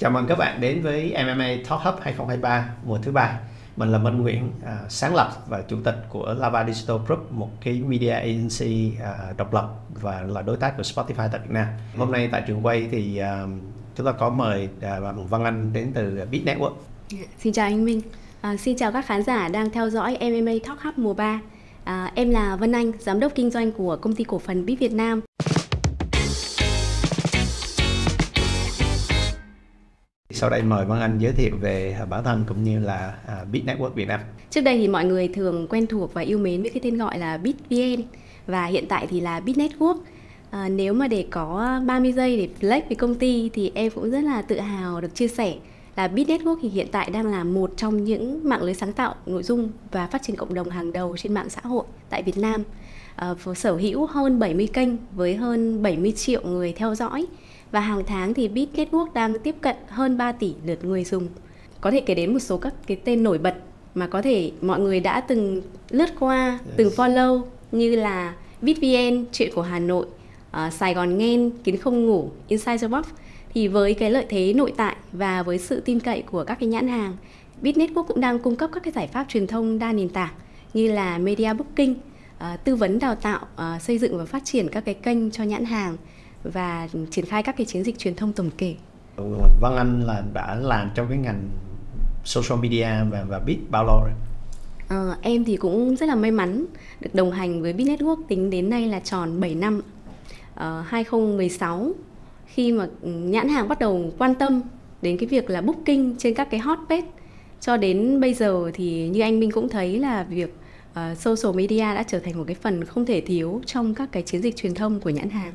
Chào mừng các bạn đến với MMA Talk Hub 2023 mùa thứ ba. Mình là Minh Nguyễn, à, sáng lập và chủ tịch của Lava Digital Group, một cái media agency à, độc lập và là đối tác của Spotify tại Việt Nam. Hôm nay tại trường quay thì à, chúng ta có mời à, bạn Văn Anh đến từ Beat Network. Dạ, xin chào anh Minh. À, xin chào các khán giả đang theo dõi MMA Talk Hub mùa 3. À, em là Vân Anh, giám đốc kinh doanh của công ty cổ phần Beat Việt Nam. Sau đây mời Văn Anh giới thiệu về à, bản thân cũng như là à, Bit Network Việt Nam. Trước đây thì mọi người thường quen thuộc và yêu mến với cái tên gọi là BitVN và hiện tại thì là Bit Network. À, nếu mà để có 30 giây để flex với công ty thì em cũng rất là tự hào được chia sẻ là Bit Network thì hiện tại đang là một trong những mạng lưới sáng tạo nội dung và phát triển cộng đồng hàng đầu trên mạng xã hội tại Việt Nam. À, sở hữu hơn 70 kênh với hơn 70 triệu người theo dõi và hàng tháng thì Beat Network đang tiếp cận hơn 3 tỷ lượt người dùng. Có thể kể đến một số các cái tên nổi bật mà có thể mọi người đã từng lướt qua, yes. từng follow như là BitVN, Chuyện của Hà Nội, uh, Sài Gòn Nghen, Kiến Không Ngủ, Inside the Box thì với cái lợi thế nội tại và với sự tin cậy của các cái nhãn hàng, Beat Network cũng đang cung cấp các cái giải pháp truyền thông đa nền tảng như là media booking, uh, tư vấn đào tạo, uh, xây dựng và phát triển các cái kênh cho nhãn hàng và triển khai các cái chiến dịch truyền thông tổng kể. Vâng Anh là đã làm trong cái ngành social media và và Beat bao lâu rồi? À, em thì cũng rất là may mắn được đồng hành với Beat Network tính đến nay là tròn 7 năm. À, 2016 khi mà nhãn hàng bắt đầu quan tâm đến cái việc là booking trên các cái hot page cho đến bây giờ thì như anh Minh cũng thấy là việc uh, social media đã trở thành một cái phần không thể thiếu trong các cái chiến dịch truyền thông của nhãn hàng.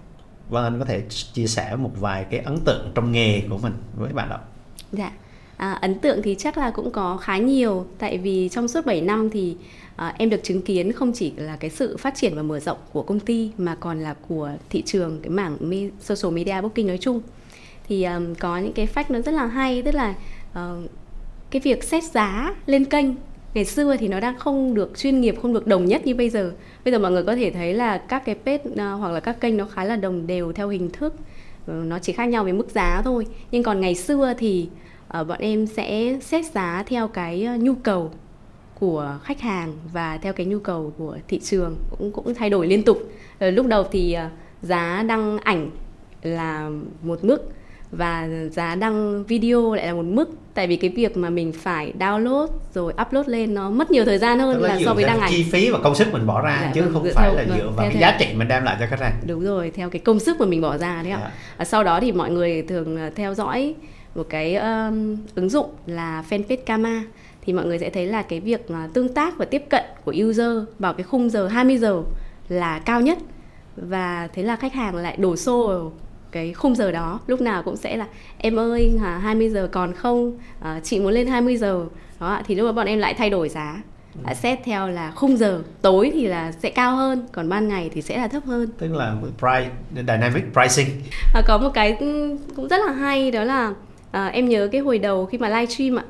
Vâng anh có thể chia sẻ một vài cái ấn tượng trong nghề của mình với bạn đọc. Dạ. À, ấn tượng thì chắc là cũng có khá nhiều tại vì trong suốt 7 năm thì à, em được chứng kiến không chỉ là cái sự phát triển và mở rộng của công ty mà còn là của thị trường cái mảng social media booking nói chung thì um, có những cái fact nó rất là hay tức là uh, cái việc xét giá lên kênh ngày xưa thì nó đang không được chuyên nghiệp, không được đồng nhất như bây giờ. Bây giờ mọi người có thể thấy là các cái page à, hoặc là các kênh nó khá là đồng đều theo hình thức. Ừ, nó chỉ khác nhau về mức giá thôi. Nhưng còn ngày xưa thì ờ, bọn em sẽ xét giá theo cái ờ, nhu cầu của khách hàng và theo cái nhu cầu của thị trường cũng cũng thay đổi liên tục. Ờ, lúc đầu thì giá đăng ảnh là một mức và giá đăng video lại là một mức. Tại vì cái việc mà mình phải download rồi upload lên nó mất nhiều thời gian hơn là, so với đăng ảnh. chi phí và công sức mình bỏ ra dạ, chứ vâng, không phải theo, là dựa vào cái giá trị mình đem lại cho khách hàng. Đúng rồi theo cái công sức mà mình bỏ ra đấy ạ. Dạ. sau đó thì mọi người thường ờ, theo dõi một cái um, ứng dụng là fanpage Kama. Thì mọi người sẽ thấy là cái việc tương tác và tiếp cận của user vào cái khung giờ 20 giờ là cao nhất. Và thế là khách hàng lại đổ xô cái khung giờ đó lúc nào cũng sẽ là em ơi à, 20 giờ còn không? À, chị muốn lên 20 giờ. Đó thì lúc đó bọn em lại thay đổi giá. Đã xét theo là khung giờ tối thì là sẽ cao hơn còn ban ngày thì sẽ là thấp hơn. Tức là price dynamic pricing. Và có một cái cũng rất là hay đó là à, em nhớ cái hồi đầu khi mà livestream ạ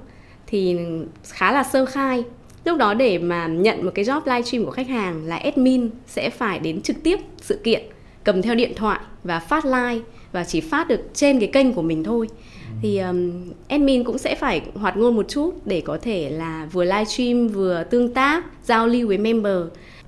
thì khá là sơ khai. Lúc đó để mà nhận một cái job livestream của khách hàng là admin sẽ phải đến trực tiếp sự kiện cầm theo điện thoại và phát live và chỉ phát được trên cái kênh của mình thôi. Thì um, admin cũng sẽ phải hoạt ngôn một chút để có thể là vừa livestream vừa tương tác giao lưu với member.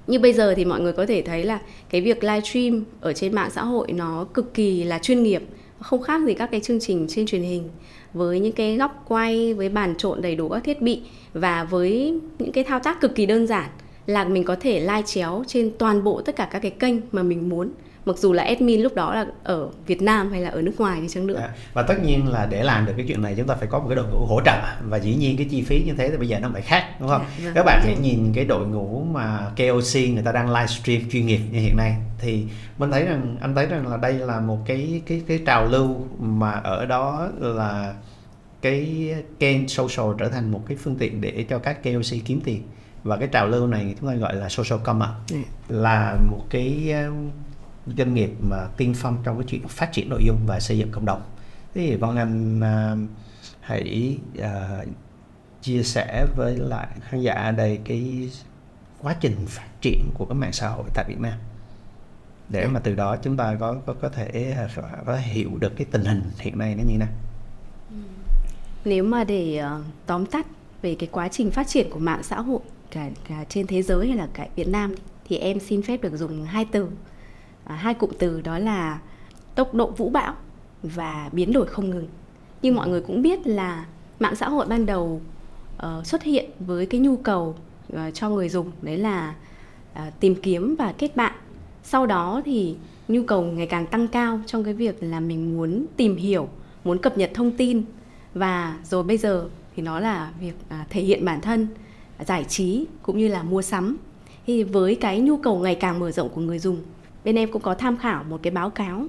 Như bây giờ thì mọi người có thể thấy là cái việc livestream ở trên mạng xã hội nó cực kỳ là chuyên nghiệp không khác gì các cái chương trình trên truyền hình. Với những cái góc quay với bàn trộn đầy đủ các thiết bị và với những cái thao tác cực kỳ đơn giản là mình có thể live chéo trên toàn bộ tất cả các cái kênh mà mình muốn mặc dù là admin lúc đó là ở Việt Nam hay là ở nước ngoài đi chăng nữa. À, và tất nhiên là để làm được cái chuyện này chúng ta phải có một cái đội ngũ hỗ trợ. Và dĩ nhiên cái chi phí như thế thì bây giờ nó phải khác đúng không? À, các bạn hãy nhìn cái đội ngũ mà KOC người ta đang livestream chuyên nghiệp như hiện nay. Thì mình thấy rằng anh thấy rằng là đây là một cái cái cái trào lưu mà ở đó là cái kênh social trở thành một cái phương tiện để cho các KOC kiếm tiền. Và cái trào lưu này chúng ta gọi là social commerce. Ừ. là một cái doanh nghiệp mà tiên phong trong cái chuyện phát triển nội dung và xây dựng cộng đồng thế thì Văn Anh uh, hãy uh, chia sẻ với lại khán giả đây cái quá trình phát triển của các mạng xã hội tại Việt Nam để dạ. mà từ đó chúng ta có có có thể có thể hiểu được cái tình hình hiện nay nó như thế nào. nếu mà để uh, tóm tắt về cái quá trình phát triển của mạng xã hội cả, cả trên thế giới hay là cả Việt Nam thì em xin phép được dùng hai từ à, hai cụm từ đó là tốc độ vũ bão và biến đổi không ngừng. Nhưng mọi người cũng biết là mạng xã hội ban đầu uh, xuất hiện với cái nhu cầu uh, cho người dùng đấy là uh, tìm kiếm và kết bạn. Sau đó thì nhu cầu ngày càng tăng cao trong cái việc là mình muốn tìm hiểu muốn cập nhật thông tin. Và rồi bây giờ thì nó là việc uh, thể hiện bản thân giải trí cũng như là mua sắm. Thì với cái nhu cầu ngày càng mở rộng của người dùng bên em cũng có tham khảo một cái báo cáo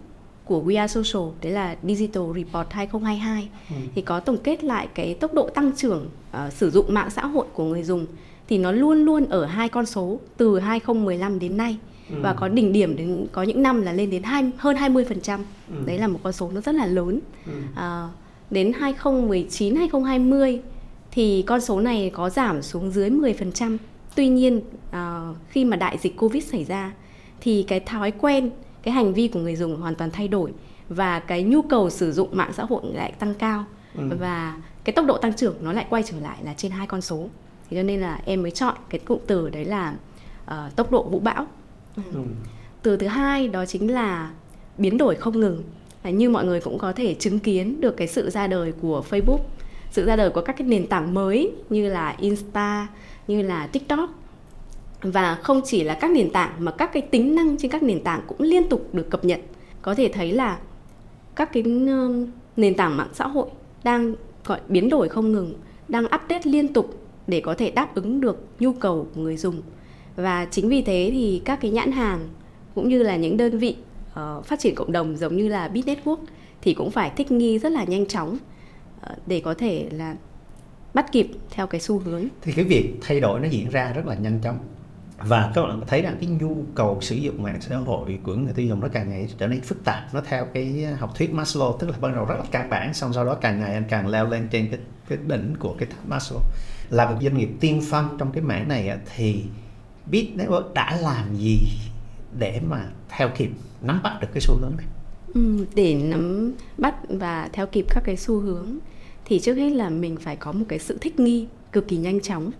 của We Are Social đấy là Digital Report 2022 ừ. thì có tổng kết lại cái tốc độ tăng trưởng uh, sử dụng mạng xã hội của người dùng thì nó luôn luôn ở hai con số từ 2015 đến nay ừ. và có đỉnh điểm đến có những năm là lên đến hai, hơn 20 phần trăm ừ. đấy là một con số nó rất là lớn ừ. uh, đến 2019 2020 thì con số này có giảm xuống dưới 10 phần trăm tuy nhiên uh, khi mà đại dịch covid xảy ra thì cái thói quen cái hành vi của người dùng hoàn toàn thay đổi và cái nhu cầu sử dụng mạng xã hội lại tăng cao ừ. và cái tốc độ tăng trưởng nó lại quay trở lại là trên hai con số. Thì cho nên là em mới chọn cái cụm từ đấy là uh, tốc độ vũ bão. Ừ. từ thứ hai đó chính là biến đổi không ngừng. À, như mọi người cũng có thể chứng kiến được cái sự ra đời của Facebook sự ra đời của các cái nền tảng mới như là Insta như là TikTok và không chỉ là các nền tảng mà các cái tính năng trên các nền tảng cũng liên tục được cập nhật. Có thể thấy là các cái ờ, nền tảng mạng xã hội đang gọi biến đổi không ngừng đang update liên tục để có thể đáp ứng được nhu cầu của người dùng. Và chính vì thế thì các cái nhãn hàng cũng như là những đơn vị uh, phát triển cộng đồng giống như là Bit Network thì cũng phải thích nghi rất là nhanh chóng uh, để có thể là bắt kịp theo cái xu hướng. Thì cái việc thay đổi nó diễn ra rất là nhanh chóng và các bạn thấy rằng cái nhu cầu sử dụng mạng xã hội của người tiêu dùng nó càng ngày trở nên phức tạp. Nó theo cái học thuyết Maslow tức là ban đầu rất là căn bản xong sau đó càng ngày anh càng leo lên trên cái cái đỉnh của cái tháp Maslow. Là một doanh nghiệp tiên phong trong cái mảng này thì biết Network đã làm gì để mà theo kịp nắm bắt được cái xu hướng này? Ừ, để nắm bắt và theo kịp các cái xu hướng thì trước hết là mình phải có một cái sự thích nghi cực kỳ nhanh chóng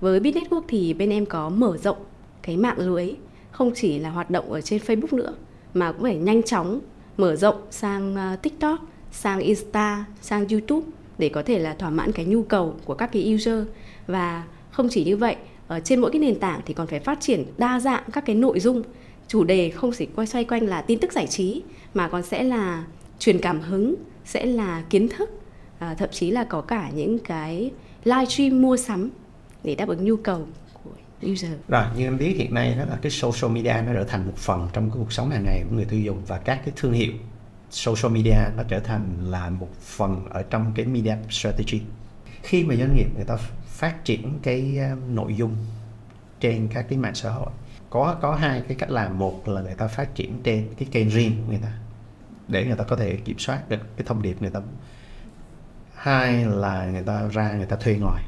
với Bit Network thì bên em có mở rộng cái mạng lưới không chỉ là hoạt động ở trên Facebook nữa mà cũng phải nhanh chóng mở rộng sang ờ, TikTok, sang Insta, sang YouTube để có thể là thỏa mãn cái nhu cầu của các cái user. Và không chỉ như vậy ở trên mỗi cái nền tảng thì còn phải phát triển đa dạng các cái nội dung. Chủ đề không chỉ quay xoay quanh là tin tức giải trí mà còn sẽ là truyền cảm hứng sẽ là kiến thức à, thậm chí là có cả những cái live stream mua sắm để đáp ứng nhu cầu của user. Rồi, như em biết hiện nay đó là cái social media nó trở thành một phần trong cái cuộc sống hàng ngày của người tiêu dùng và các cái thương hiệu social media nó trở thành là một phần ở trong cái media strategy. Khi mà doanh nghiệp người ta phát triển cái um, nội dung trên các cái mạng xã hội, có có hai cái cách làm một là người ta phát triển trên cái kênh riêng của người ta để người ta có thể kiểm soát được cái thông điệp người ta hai là người ta ra người ta thuê ngoài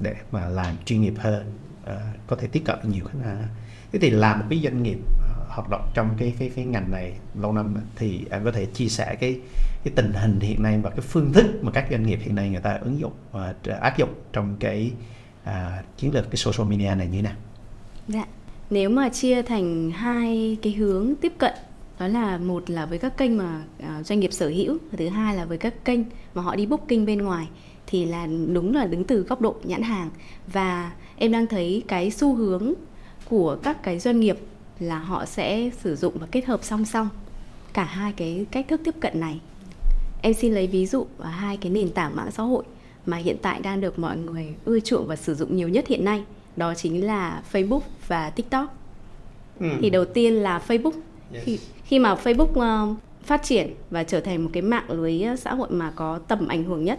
để mà làm chuyên nghiệp hơn uh, có thể tiếp cận nhiều khách hàng thế thì làm một cái doanh nghiệp ờ, hoạt động trong cái cái cái ngành này lâu năm thì em có thể chia sẻ cái cái tình hình hiện nay và cái phương thức mà các doanh nghiệp hiện nay người ta ứng dụng và áp dụng trong cái à, chiến lược cái social media này như thế nào? Dạ. Nếu mà chia thành hai cái hướng tiếp cận đó là một là với các kênh mà doanh nghiệp sở hữu và thứ hai là với các kênh mà họ đi booking bên ngoài thì là đúng là đứng từ góc độ nhãn hàng và em đang thấy cái xu hướng của các cái doanh nghiệp là họ sẽ sử dụng và kết hợp song song cả hai cái cách thức tiếp cận này em xin lấy ví dụ ở hai cái nền tảng mạng xã hội mà hiện tại đang được mọi người ưa chuộng và sử dụng nhiều nhất hiện nay đó chính là Facebook và TikTok ừ. thì đầu tiên là Facebook yes. khi khi mà Facebook uh, phát triển và trở thành một cái mạng lưới xã hội mà có tầm ảnh hưởng nhất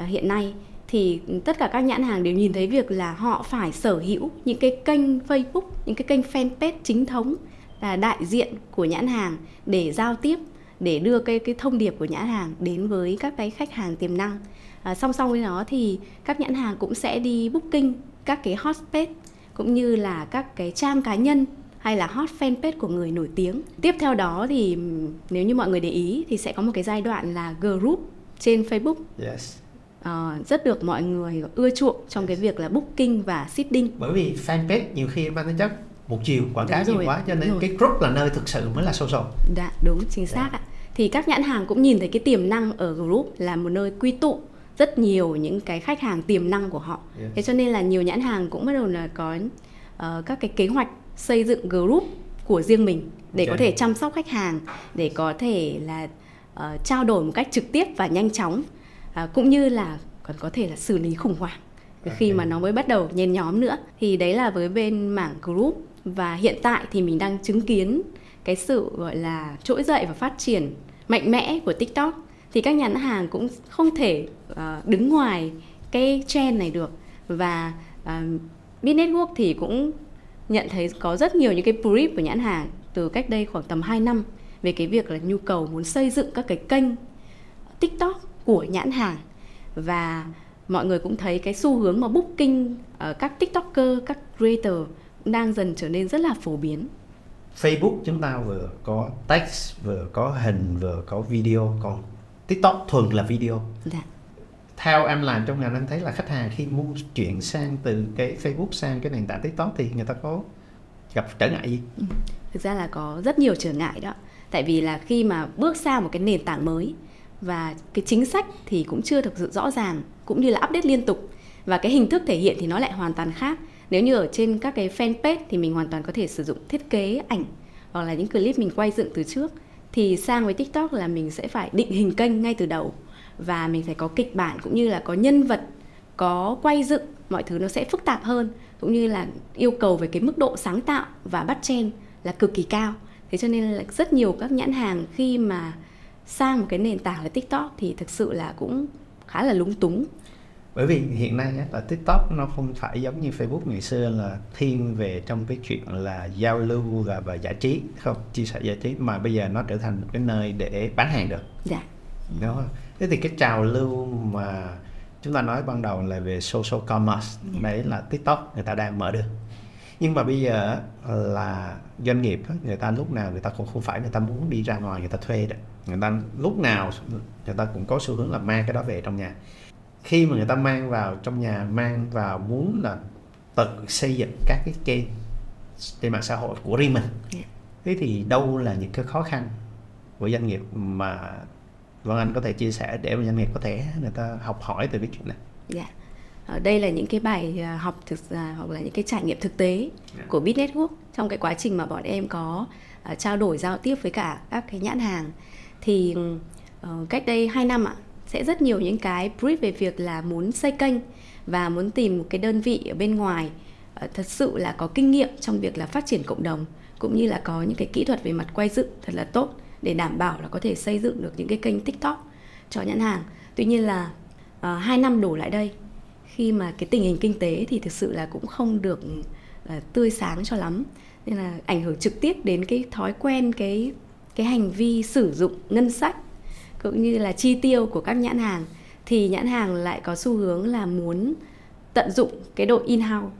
À, hiện nay thì tất cả các nhãn hàng đều nhìn thấy việc là họ phải sở hữu những cái kênh Facebook, những cái kênh fanpage chính thống là đại diện của nhãn hàng để giao tiếp để đưa cái cái thông điệp của nhãn hàng đến với các cái khách hàng tiềm năng. À, song song với đó thì các nhãn hàng cũng sẽ đi booking các cái hot page cũng như là các cái trang cá nhân hay là hot fanpage của người nổi tiếng. Tiếp theo đó thì nếu như mọi người để ý thì sẽ có một cái giai đoạn là group trên Facebook. Yes uh, rất được mọi người ưa chuộng trong cái việc là booking và seeding bởi vì fanpage nhiều khi ban tính chất một chiều quảng cáo nhiều quá cho nên cái group là nơi thực sự mới là social dạ đúng chính xác dạ. ạ thì các nhãn hàng cũng nhìn thấy cái tiềm năng ở group là một nơi quy tụ rất nhiều những cái khách hàng tiềm năng của họ yes. thế cho nên là nhiều nhãn hàng cũng bắt đầu là có uh, các cái kế hoạch xây dựng group của riêng mình để okay. có thể chăm sóc khách hàng để có thể là uh, trao đổi một cách trực tiếp và nhanh chóng uh, cũng như là còn có thể là xử lý khủng hoảng okay. khi mà nó mới bắt đầu nhen nhóm nữa. Thì đấy là với bên mảng group. Và hiện tại thì mình đang chứng kiến cái sự gọi là trỗi dậy và phát triển mạnh mẽ của TikTok. Thì các nhãn hàng cũng không thể uh, đứng ngoài cái trend này được. Và uh, Bit Network thì cũng nhận thấy có rất nhiều những cái brief của nhãn hàng từ cách đây khoảng tầm 2 năm về cái việc là nhu cầu muốn xây dựng các cái kênh TikTok của nhãn hàng và mọi người cũng thấy cái xu hướng mà booking ở các TikToker, các creator đang dần trở nên rất là phổ biến. Facebook chúng ta vừa có text, vừa có hình, vừa có video, còn TikTok thuần là video. Dạ. Theo em làm trong ngành em thấy là khách hàng khi mua chuyển sang từ cái Facebook sang cái nền tảng TikTok thì người ta có gặp trở ngại gì? Ừ. Thực ra là có rất nhiều trở ngại đó. Tại vì là khi mà bước sang một cái nền tảng mới và cái chính sách thì cũng chưa thực sự rõ ràng, cũng như là update liên tục. Và cái hình thức thể hiện thì nó lại hoàn toàn khác. Nếu như ở trên các cái fanpage thì mình hoàn toàn có thể sử dụng thiết kế ảnh hoặc là những clip mình quay dựng từ trước. Thì sang với TikTok là mình sẽ phải định hình kênh ngay từ đầu. Và mình phải có kịch bản cũng như là có nhân vật, có quay dựng, mọi thứ nó sẽ phức tạp hơn. Cũng như là yêu cầu về cái mức độ sáng tạo và bắt chen là cực kỳ cao. Thế cho nên là rất nhiều các nhãn hàng khi mà sang một cái nền tảng là tiktok thì thực sự là cũng khá là lúng túng. Bởi vì hiện nay á, là tiktok nó không phải giống như facebook ngày xưa là thiên về trong cái chuyện là giao lưu và, và giải trí không chia sẻ giải trí mà bây giờ nó trở thành một cái nơi để bán hàng được. Dạ. Đúng không? Thế thì cái trào lưu mà chúng ta nói ban đầu là về social commerce yeah. đấy là tiktok người ta đang mở được nhưng mà bây giờ là doanh nghiệp người ta lúc nào người ta cũng không phải người ta muốn đi ra ngoài người ta thuê đấy người ta lúc nào người ta cũng có xu hướng là mang cái đó về trong nhà khi mà người ta mang vào trong nhà mang vào muốn là tự xây dựng các cái kênh trên mạng xã hội của riêng mình thế thì đâu là những cái khó khăn của doanh nghiệp mà Vâng Anh có thể chia sẻ để mà doanh nghiệp có thể người ta học hỏi từ cái chuyện này. Dạ. Ở đây là những cái bài à, học thực à, hoặc là những cái trải nghiệm thực tế. Dạ. của Bit Network trong cái quá trình mà bọn em có uh, trao đổi giao tiếp với cả các cái nhãn hàng thì uh, cách đây 2 năm ạ sẽ rất nhiều những cái brief về việc là muốn xây kênh và muốn tìm một cái đơn vị ở bên ngoài uh, thật sự là có kinh nghiệm trong việc là phát triển cộng đồng cũng như là có những cái kỹ thuật về mặt quay dựng thật là tốt để đảm bảo là có thể xây dựng được những cái kênh tiktok cho nhãn hàng tuy nhiên là uh, hai năm đổ lại đây khi mà cái tình hình kinh tế thì thực sự là cũng không được uh, tươi sáng cho lắm. Nên là ảnh hưởng trực tiếp đến cái thói quen cái cái hành vi sử dụng ngân sách cũng như là chi tiêu của các nhãn hàng. Thì nhãn hàng lại có xu hướng là muốn tận dụng cái đội in house uh,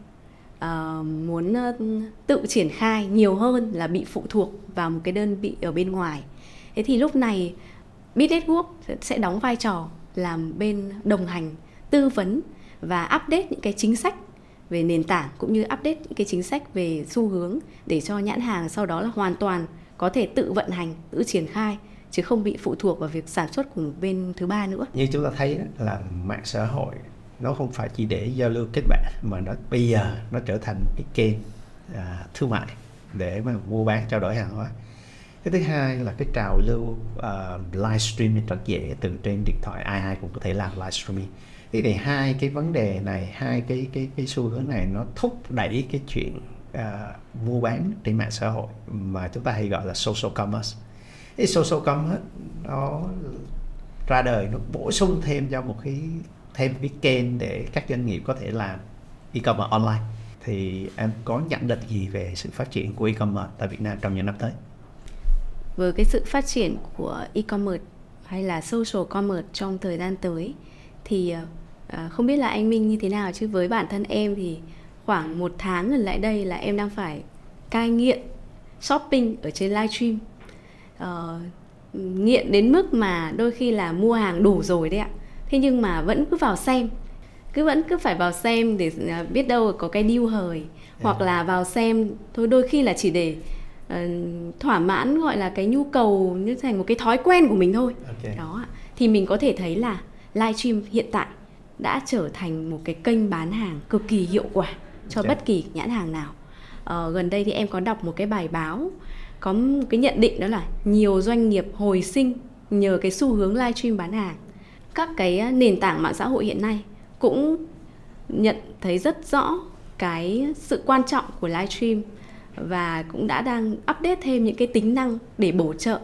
ờ, muốn uh, tự triển khai nhiều hơn là bị phụ thuộc vào một cái đơn vị ở bên ngoài. Thế thì lúc này Bit Network sẽ đóng vai trò làm bên đồng hành tư vấn và update những cái chính sách về nền tảng cũng như update những cái chính sách về xu hướng để cho nhãn hàng sau đó là hoàn toàn có thể tự vận hành, tự triển khai chứ không bị phụ thuộc vào việc sản xuất của một bên thứ ba nữa. Như chúng ta thấy là mạng xã hội nó không phải chỉ để giao lưu kết bạn mà nó bây giờ nó trở thành cái kênh à, thương mại để mà mua bán trao đổi hàng hóa cái thứ hai là cái trào lưu à, uh, livestreaming rất dễ từ trên điện thoại ai ai cũng có thể làm livestreaming thế thì hai cái vấn đề này hai cái cái cái xu hướng này nó thúc đẩy cái chuyện uh, mua bán trên mạng xã hội mà chúng ta hay gọi là social commerce cái social commerce nó ra đời nó bổ sung thêm cho một cái thêm cái kênh để các doanh nghiệp có thể làm e-commerce online thì em có nhận định gì về sự phát triển của e-commerce tại Việt Nam trong những năm tới? với cái sự phát triển của e-commerce hay là social commerce trong thời gian tới thì à, à, không biết là anh Minh như thế nào chứ với bản thân em thì khoảng một tháng gần lại đây là em đang phải cai nghiện shopping ở trên livestream uh, nghiện đến mức mà đôi khi là mua hàng đủ rồi đấy ạ. Thế nhưng mà vẫn cứ vào xem cứ vẫn cứ phải vào xem để à, biết đâu có cái deal hời yeah. hoặc là vào xem. Thôi đôi khi là chỉ để uh, thỏa mãn gọi là cái nhu cầu như thành một cái thói quen của mình thôi. Okay. đó thì mình có thể thấy là livestream hiện tại đã trở thành một cái kênh bán hàng cực kỳ hiệu quả cho okay. bất kỳ nhãn hàng nào. Uh, gần đây thì em có đọc một cái bài báo có một cái nhận định đó là nhiều doanh nghiệp hồi sinh nhờ cái xu hướng livestream bán hàng. Các cái nền tảng mạng xã hội hiện nay cũng nhận thấy rất rõ cái sự quan trọng của livestream và cũng đã đang update thêm những cái tính năng để bổ trợ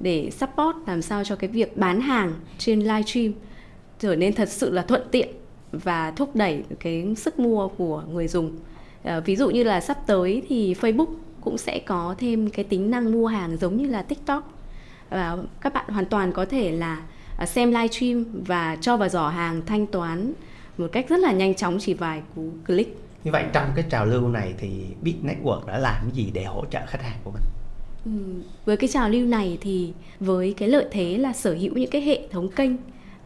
để support làm sao cho cái việc bán hàng trên livestream trở nên thật sự là thuận tiện và thúc đẩy cái sức mua của người dùng. À, ví dụ như là sắp tới thì Facebook cũng sẽ có thêm cái tính năng mua hàng giống như là TikTok và các bạn hoàn toàn có thể là à, xem livestream và cho vào giỏ hàng thanh toán một cách rất là nhanh chóng chỉ vài cú click. Như vậy trong cái trào lưu này thì Bit Network đã làm cái gì để hỗ trợ khách hàng của mình? Ừ, với cái trào lưu này thì với cái lợi thế là sở hữu những cái hệ thống kênh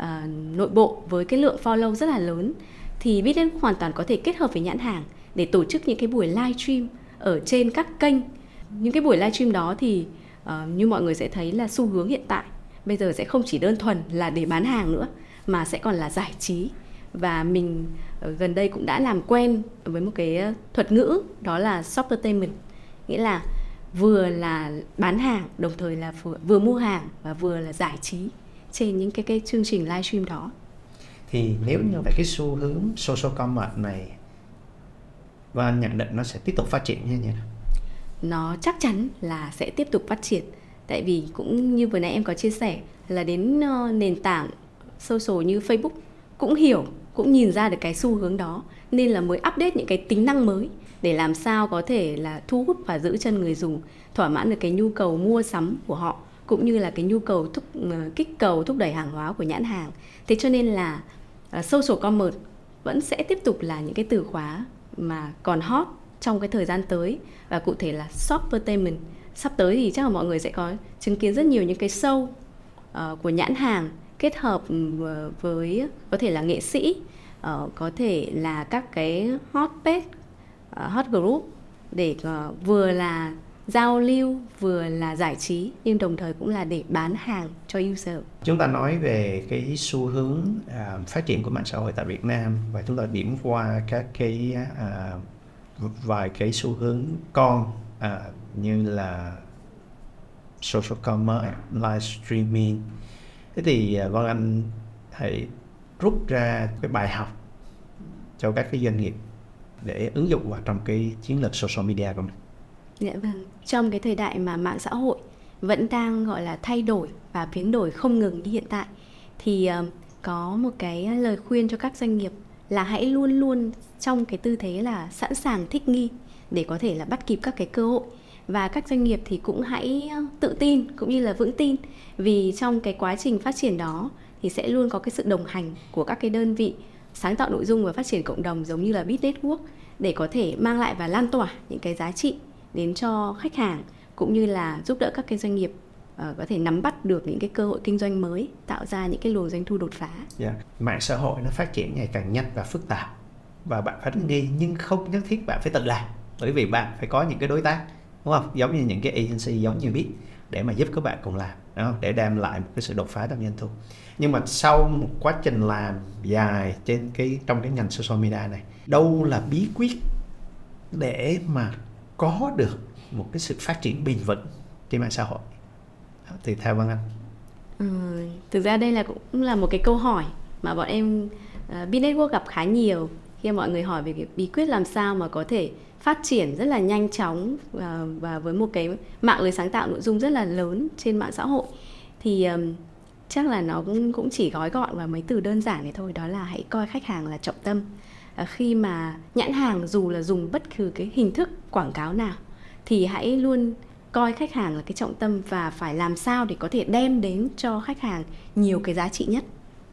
uh, nội bộ với cái lượng follow rất là lớn thì Bit cũng hoàn toàn có thể kết hợp với nhãn hàng để tổ chức những cái buổi live stream ở trên các kênh. Những cái buổi live stream đó thì uh, như mọi người sẽ thấy là xu hướng hiện tại bây giờ sẽ không chỉ đơn thuần là để bán hàng nữa mà sẽ còn là giải trí và mình ờ, gần đây cũng đã làm quen với một cái ờ, thuật ngữ đó là shoppertainment nghĩa là vừa là bán hàng đồng thời là vừa, vừa mua hàng và vừa là giải trí trên những cái cái chương trình livestream đó? Thì nếu như vậy cái xu hướng social commerce này và nhận định nó sẽ tiếp tục phát triển như thế nào? Nó chắc chắn là sẽ tiếp tục phát triển. Tại vì cũng như vừa nãy em có chia sẻ là đến ờ, nền tảng social như Facebook cũng hiểu cũng nhìn ra được cái xu hướng đó nên là mới update những cái tính năng mới để làm sao có thể là thu hút và giữ chân người dùng thỏa mãn được cái nhu cầu mua sắm của họ cũng như là cái nhu cầu thúc ờ, kích cầu thúc đẩy hàng hóa của nhãn hàng. Thế cho nên là uh, social commerce vẫn sẽ tiếp tục là những cái từ khóa mà còn hot trong cái thời gian tới. Và cụ thể là shoppertainment sắp tới thì chắc là mọi người sẽ có chứng kiến rất nhiều những cái show uh, của nhãn hàng kết hợp ừ, với có thể là nghệ sĩ uh, có thể là các cái hot page uh, hot group để uh, vừa là giao lưu vừa là giải trí nhưng đồng thời cũng là để bán hàng cho user. Chúng ta nói về cái xu hướng uh, phát triển của mạng xã hội tại Việt Nam và chúng ta điểm qua các cái uh, vài cái xu hướng con uh, như là social commerce, live streaming, thế thì à, Vân Anh hãy rút ra cái bài học cho các cái doanh nghiệp để ứng dụng vào trong cái chiến lược social media của mình. Dạ vâng, trong cái thời đại mà mạng xã hội vẫn đang gọi là thay đổi và biến đổi không ngừng như hiện tại thì uh, có một cái lời khuyên cho các doanh nghiệp là hãy luôn luôn trong cái tư thế là sẵn sàng thích nghi để có thể là bắt kịp các cái cơ hội. Và các doanh nghiệp thì cũng hãy ờ, tự tin cũng như là vững tin vì trong cái quá trình phát triển đó thì sẽ luôn có cái sự đồng hành của các cái đơn vị sáng tạo nội dung và phát triển cộng đồng giống như là Bit Network để có thể mang lại và lan tỏa những cái giá trị đến cho khách hàng cũng như là giúp đỡ các cái doanh nghiệp uh, có thể nắm bắt được những cái cơ hội kinh doanh mới tạo ra những cái luồng doanh thu đột phá. Yeah. Mạng xã hội nó phát triển ngày càng nhanh và phức tạp và bạn phải nghi nhưng không nhất thiết bạn phải tự làm bởi vì bạn phải có những cái đối tác đúng không giống như những cái agency giống như biết để mà giúp các bạn cùng làm đúng không? để đem lại một cái sự đột phá trong doanh thu nhưng mà sau một quá trình làm dài trên cái trong cái ngành social media này đâu là bí quyết để mà có được một cái sự phát triển bền vững trên mạng xã hội? Thì theo Vân Anh. Ừ, thực ra đây là cũng là một cái câu hỏi mà bọn em ờ, uh, Business Network gặp khá nhiều khi mọi người hỏi về cái bí quyết làm sao mà có thể phát triển rất là nhanh chóng và, và với một cái mạng lưới sáng tạo nội dung rất là lớn trên mạng xã hội. Thì um, chắc là nó cũng cũng chỉ gói gọn vào mấy từ đơn giản này thôi đó là hãy coi khách hàng là trọng tâm khi mà nhãn hàng dù là dùng bất cứ cái hình thức quảng cáo nào thì hãy luôn coi khách hàng là cái trọng tâm và phải làm sao để có thể đem đến cho khách hàng nhiều cái giá trị nhất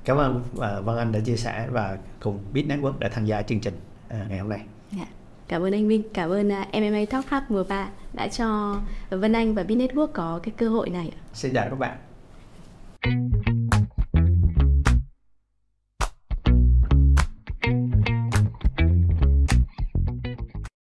cảm ơn và Vân Anh đã chia sẻ và cùng Bit Network đã tham gia chương trình à, ngày hôm nay. Yeah. Dạ. Cảm ơn anh Minh, cảm ơn uh, MMA Talk Hub mùa 3 đã cho Vân Anh và Bit Network có cái cơ hội này. Xin chào các bạn.